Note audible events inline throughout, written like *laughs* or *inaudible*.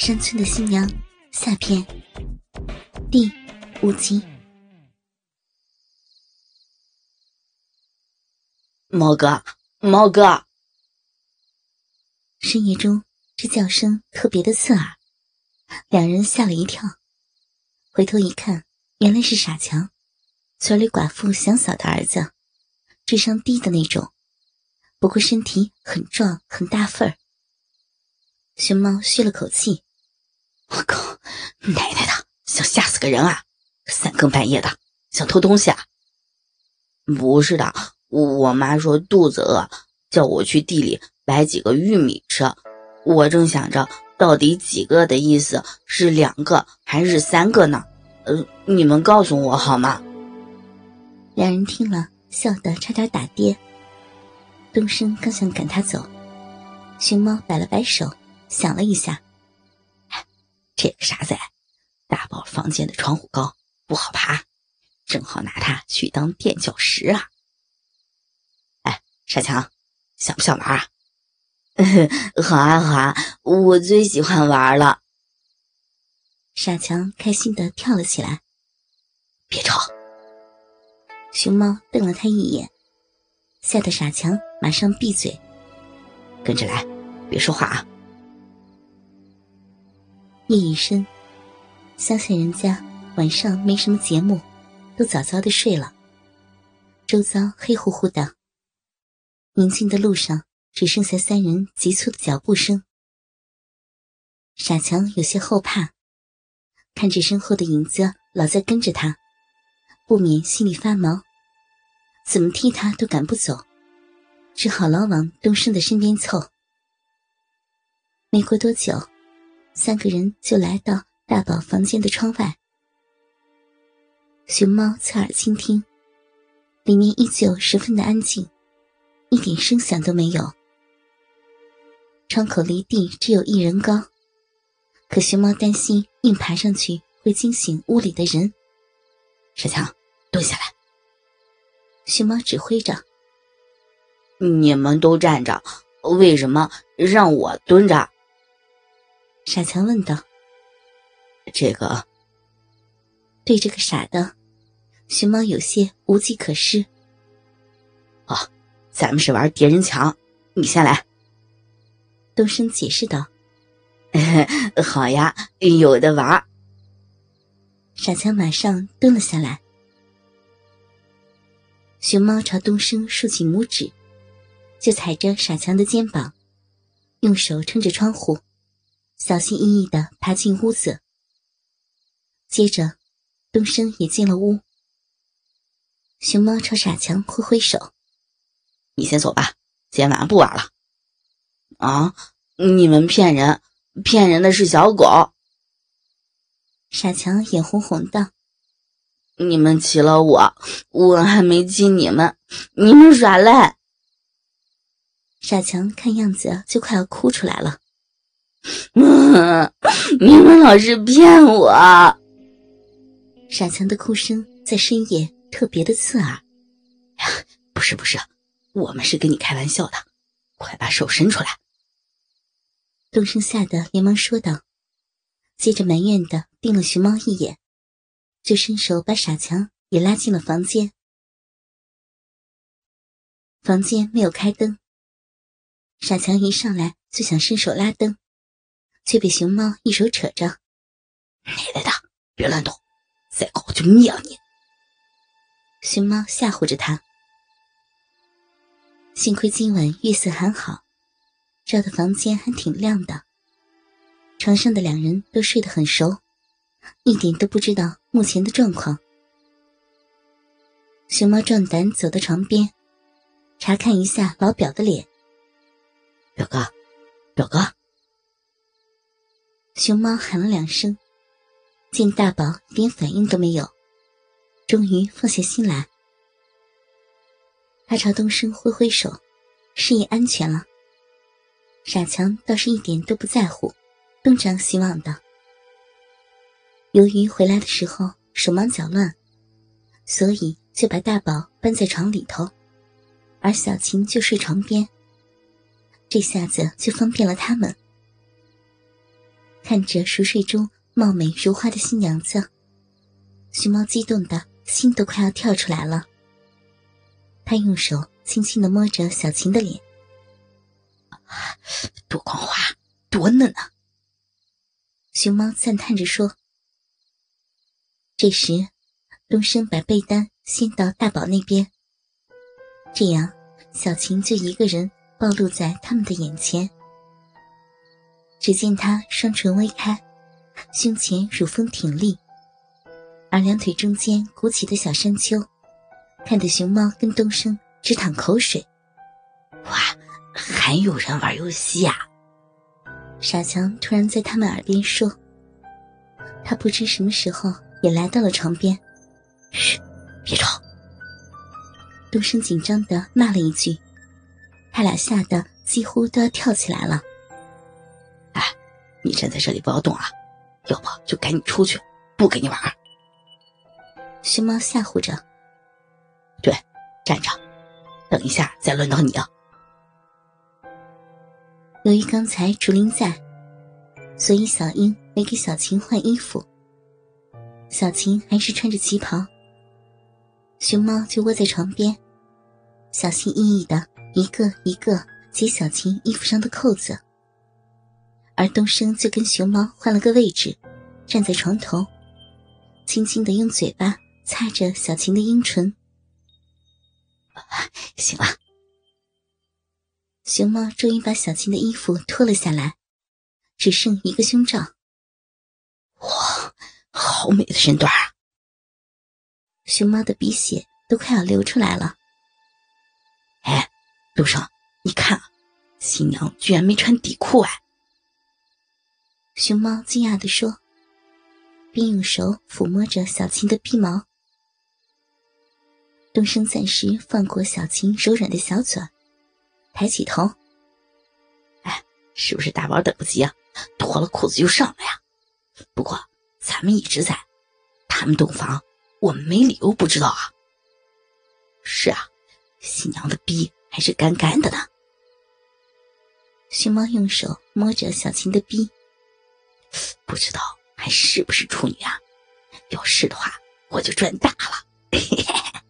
山村的新娘下篇第五集。猫哥，猫哥！深夜中，这叫声特别的刺耳，两人吓了一跳，回头一看，原来是傻强，村里寡妇祥嫂的儿子，智商低的那种，不过身体很壮，很大份儿。熊猫吁了口气。我靠！奶奶的，想吓死个人啊！三更半夜的想偷东西啊？不是的，我妈说肚子饿，叫我去地里掰几个玉米吃。我正想着到底几个的意思是两个还是三个呢？呃，你们告诉我好吗？两人听了，笑得差点打跌。东升刚想赶他走，熊猫摆了摆手，想了一下。这个傻仔，大宝房间的窗户高，不好爬，正好拿它去当垫脚石啊！哎，傻强，想不想玩啊？*laughs* 好啊好啊，我最喜欢玩了。傻强开心的跳了起来。别吵！熊猫瞪了他一眼，吓得傻强马上闭嘴。跟着来，别说话啊！夜已深，乡下人家晚上没什么节目，都早早的睡了。周遭黑乎乎的，宁静的路上只剩下三人急促的脚步声。傻强有些后怕，看着身后的影子老在跟着他，不免心里发毛，怎么踢他都赶不走，只好老往东升的身边凑。没过多久。三个人就来到大宝房间的窗外，熊猫侧耳倾听，里面依旧十分的安静，一点声响都没有。窗口离地只有一人高，可熊猫担心硬爬上去会惊醒屋里的人。傻强，蹲下来。熊猫指挥着：“你们都站着，为什么让我蹲着？”傻强问道：“这个，对这个傻的，熊猫有些无计可施。哦，咱们是玩叠人墙，你先来。”东升解释道：“ *laughs* 好呀，有的玩。”傻强马上蹲了下来。熊猫朝东升竖起拇指，就踩着傻强的肩膀，用手撑着窗户。小心翼翼的爬进屋子，接着，东升也进了屋。熊猫朝傻强挥挥手：“你先走吧，今天晚上不玩了。”啊！你们骗人，骗人的是小狗。傻强眼红红的：“你们骑了我，我还没骑你们，你们耍赖。”傻强看样子就快要哭出来了。*laughs* 你们老是骗我！傻强的哭声在深夜特别的刺耳。*laughs* 不是不是，我们是跟你开玩笑的，快把手伸出来！东升吓得连忙说道，接着埋怨的盯了熊猫一眼，就伸手把傻强也拉进了房间。房间没有开灯，傻强一上来就想伸手拉灯。却被熊猫一手扯着，奶奶的，别乱动，再搞我就灭了你！熊猫吓唬着他。幸亏今晚月色还好，照的房间还挺亮的。床上的两人都睡得很熟，一点都不知道目前的状况。熊猫壮胆走到床边，查看一下老表的脸。表哥，表哥。熊猫喊了两声，见大宝一点反应都没有，终于放下心来。他朝东升挥挥手，示意安全了。傻强倒是一点都不在乎，东张西望的。由于回来的时候手忙脚乱，所以就把大宝搬在床里头，而小琴就睡床边。这下子就方便了他们。看着熟睡中貌美如花的新娘子，熊猫激动的心都快要跳出来了。他用手轻轻的摸着小琴的脸，多光滑，多嫩啊！熊猫赞叹着说。这时，东升把被单掀到大宝那边，这样小琴就一个人暴露在他们的眼前。只见他双唇微开，胸前乳峰挺立，而两腿中间鼓起的小山丘，看得熊猫跟东升直淌口水。哇，还有人玩游戏啊！傻强突然在他们耳边说：“他不知什么时候也来到了床边。”嘘，别吵！东升紧张的骂了一句，他俩吓得几乎都要跳起来了。你站在这里不要动啊，要不就赶紧出去，不跟你玩。熊猫吓唬着：“对，站着，等一下再轮到你啊。”由于刚才竹林在，所以小英没给小琴换衣服。小琴还是穿着旗袍，熊猫就窝在床边，小心翼翼的一个一个解小琴衣服上的扣子。而东升就跟熊猫换了个位置，站在床头，轻轻的用嘴巴擦着小琴的阴唇。行了，熊猫终于把小琴的衣服脱了下来，只剩一个胸罩。哇，好美的身段啊！熊猫的鼻血都快要流出来了。哎，东升，你看，新娘居然没穿底裤哎！熊猫惊讶地说，并用手抚摸着小琴的鼻毛。东升暂时放过小琴柔软的小嘴，抬起头：“哎，是不是大宝等不及啊？脱了裤子就上了呀？不过咱们一直在，他们洞房，我们没理由不知道啊。是啊，新娘的逼还是干干的呢。”熊猫用手摸着小琴的逼。不知道还是不是处女啊？要是的话，我就赚大了。*laughs*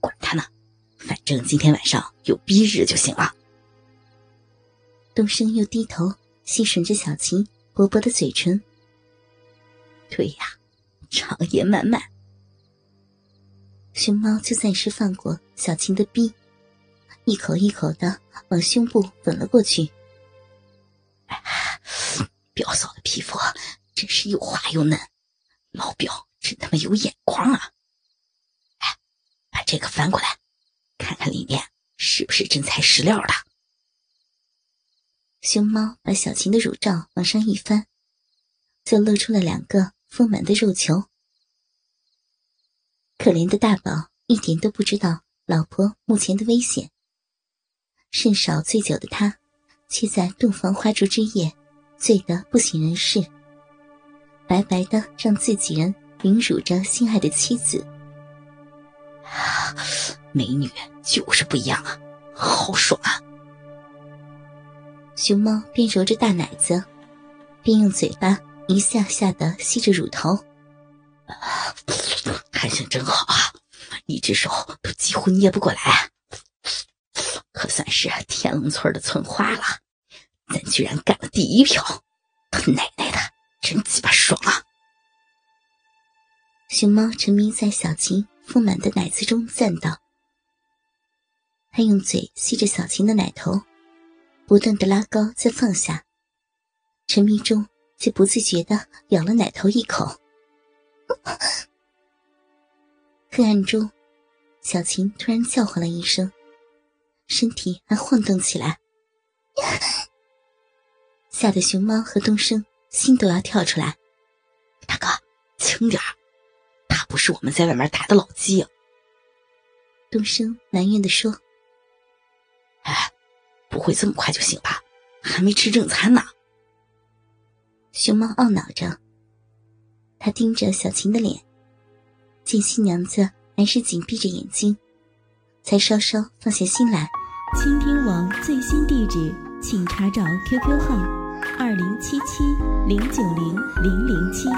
管他呢，反正今天晚上有逼日就行了。东升又低头细吮着小琴薄薄的嘴唇。对呀，长夜漫漫。熊猫就暂时放过小琴的逼，一口一口的往胸部吻了过去。表嫂的皮肤真是又滑又嫩，老表真他妈有眼光啊！哎，把这个翻过来，看看里面是不是真材实料的。熊猫把小琴的乳罩往上一翻，就露出了两个丰满的肉球。可怜的大宝一点都不知道老婆目前的危险，甚少醉酒的他，却在洞房花烛之夜。醉得不省人事，白白的让自己人凌辱着心爱的妻子。美女就是不一样啊，好爽啊！熊猫边揉着大奶子，边用嘴巴一下下的吸着乳头。弹性真好啊，一只手都几乎捏不过来，可算是天龙村的村花了。咱居然干了第一票，他奶奶的，真鸡巴爽啊！熊猫沉迷在小琴丰满的奶子中赞道。他用嘴吸着小琴的奶头，不断的拉高再放下，沉迷中却不自觉的咬了奶头一口。黑暗中，小琴突然叫唤了一声，身体还晃动起来。吓得熊猫和东升心都要跳出来。大哥，轻点儿他不是我们在外面打的老鸡。东升埋怨的说：“哎，不会这么快就醒吧？还没吃正餐呢。”熊猫懊恼着，他盯着小琴的脸，见新娘子还是紧闭着眼睛，才稍稍放下心来。倾听网最新地址，请查找 QQ 号。二零七七零九零零零七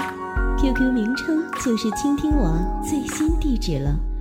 ，QQ 名称就是倾听网最新地址了。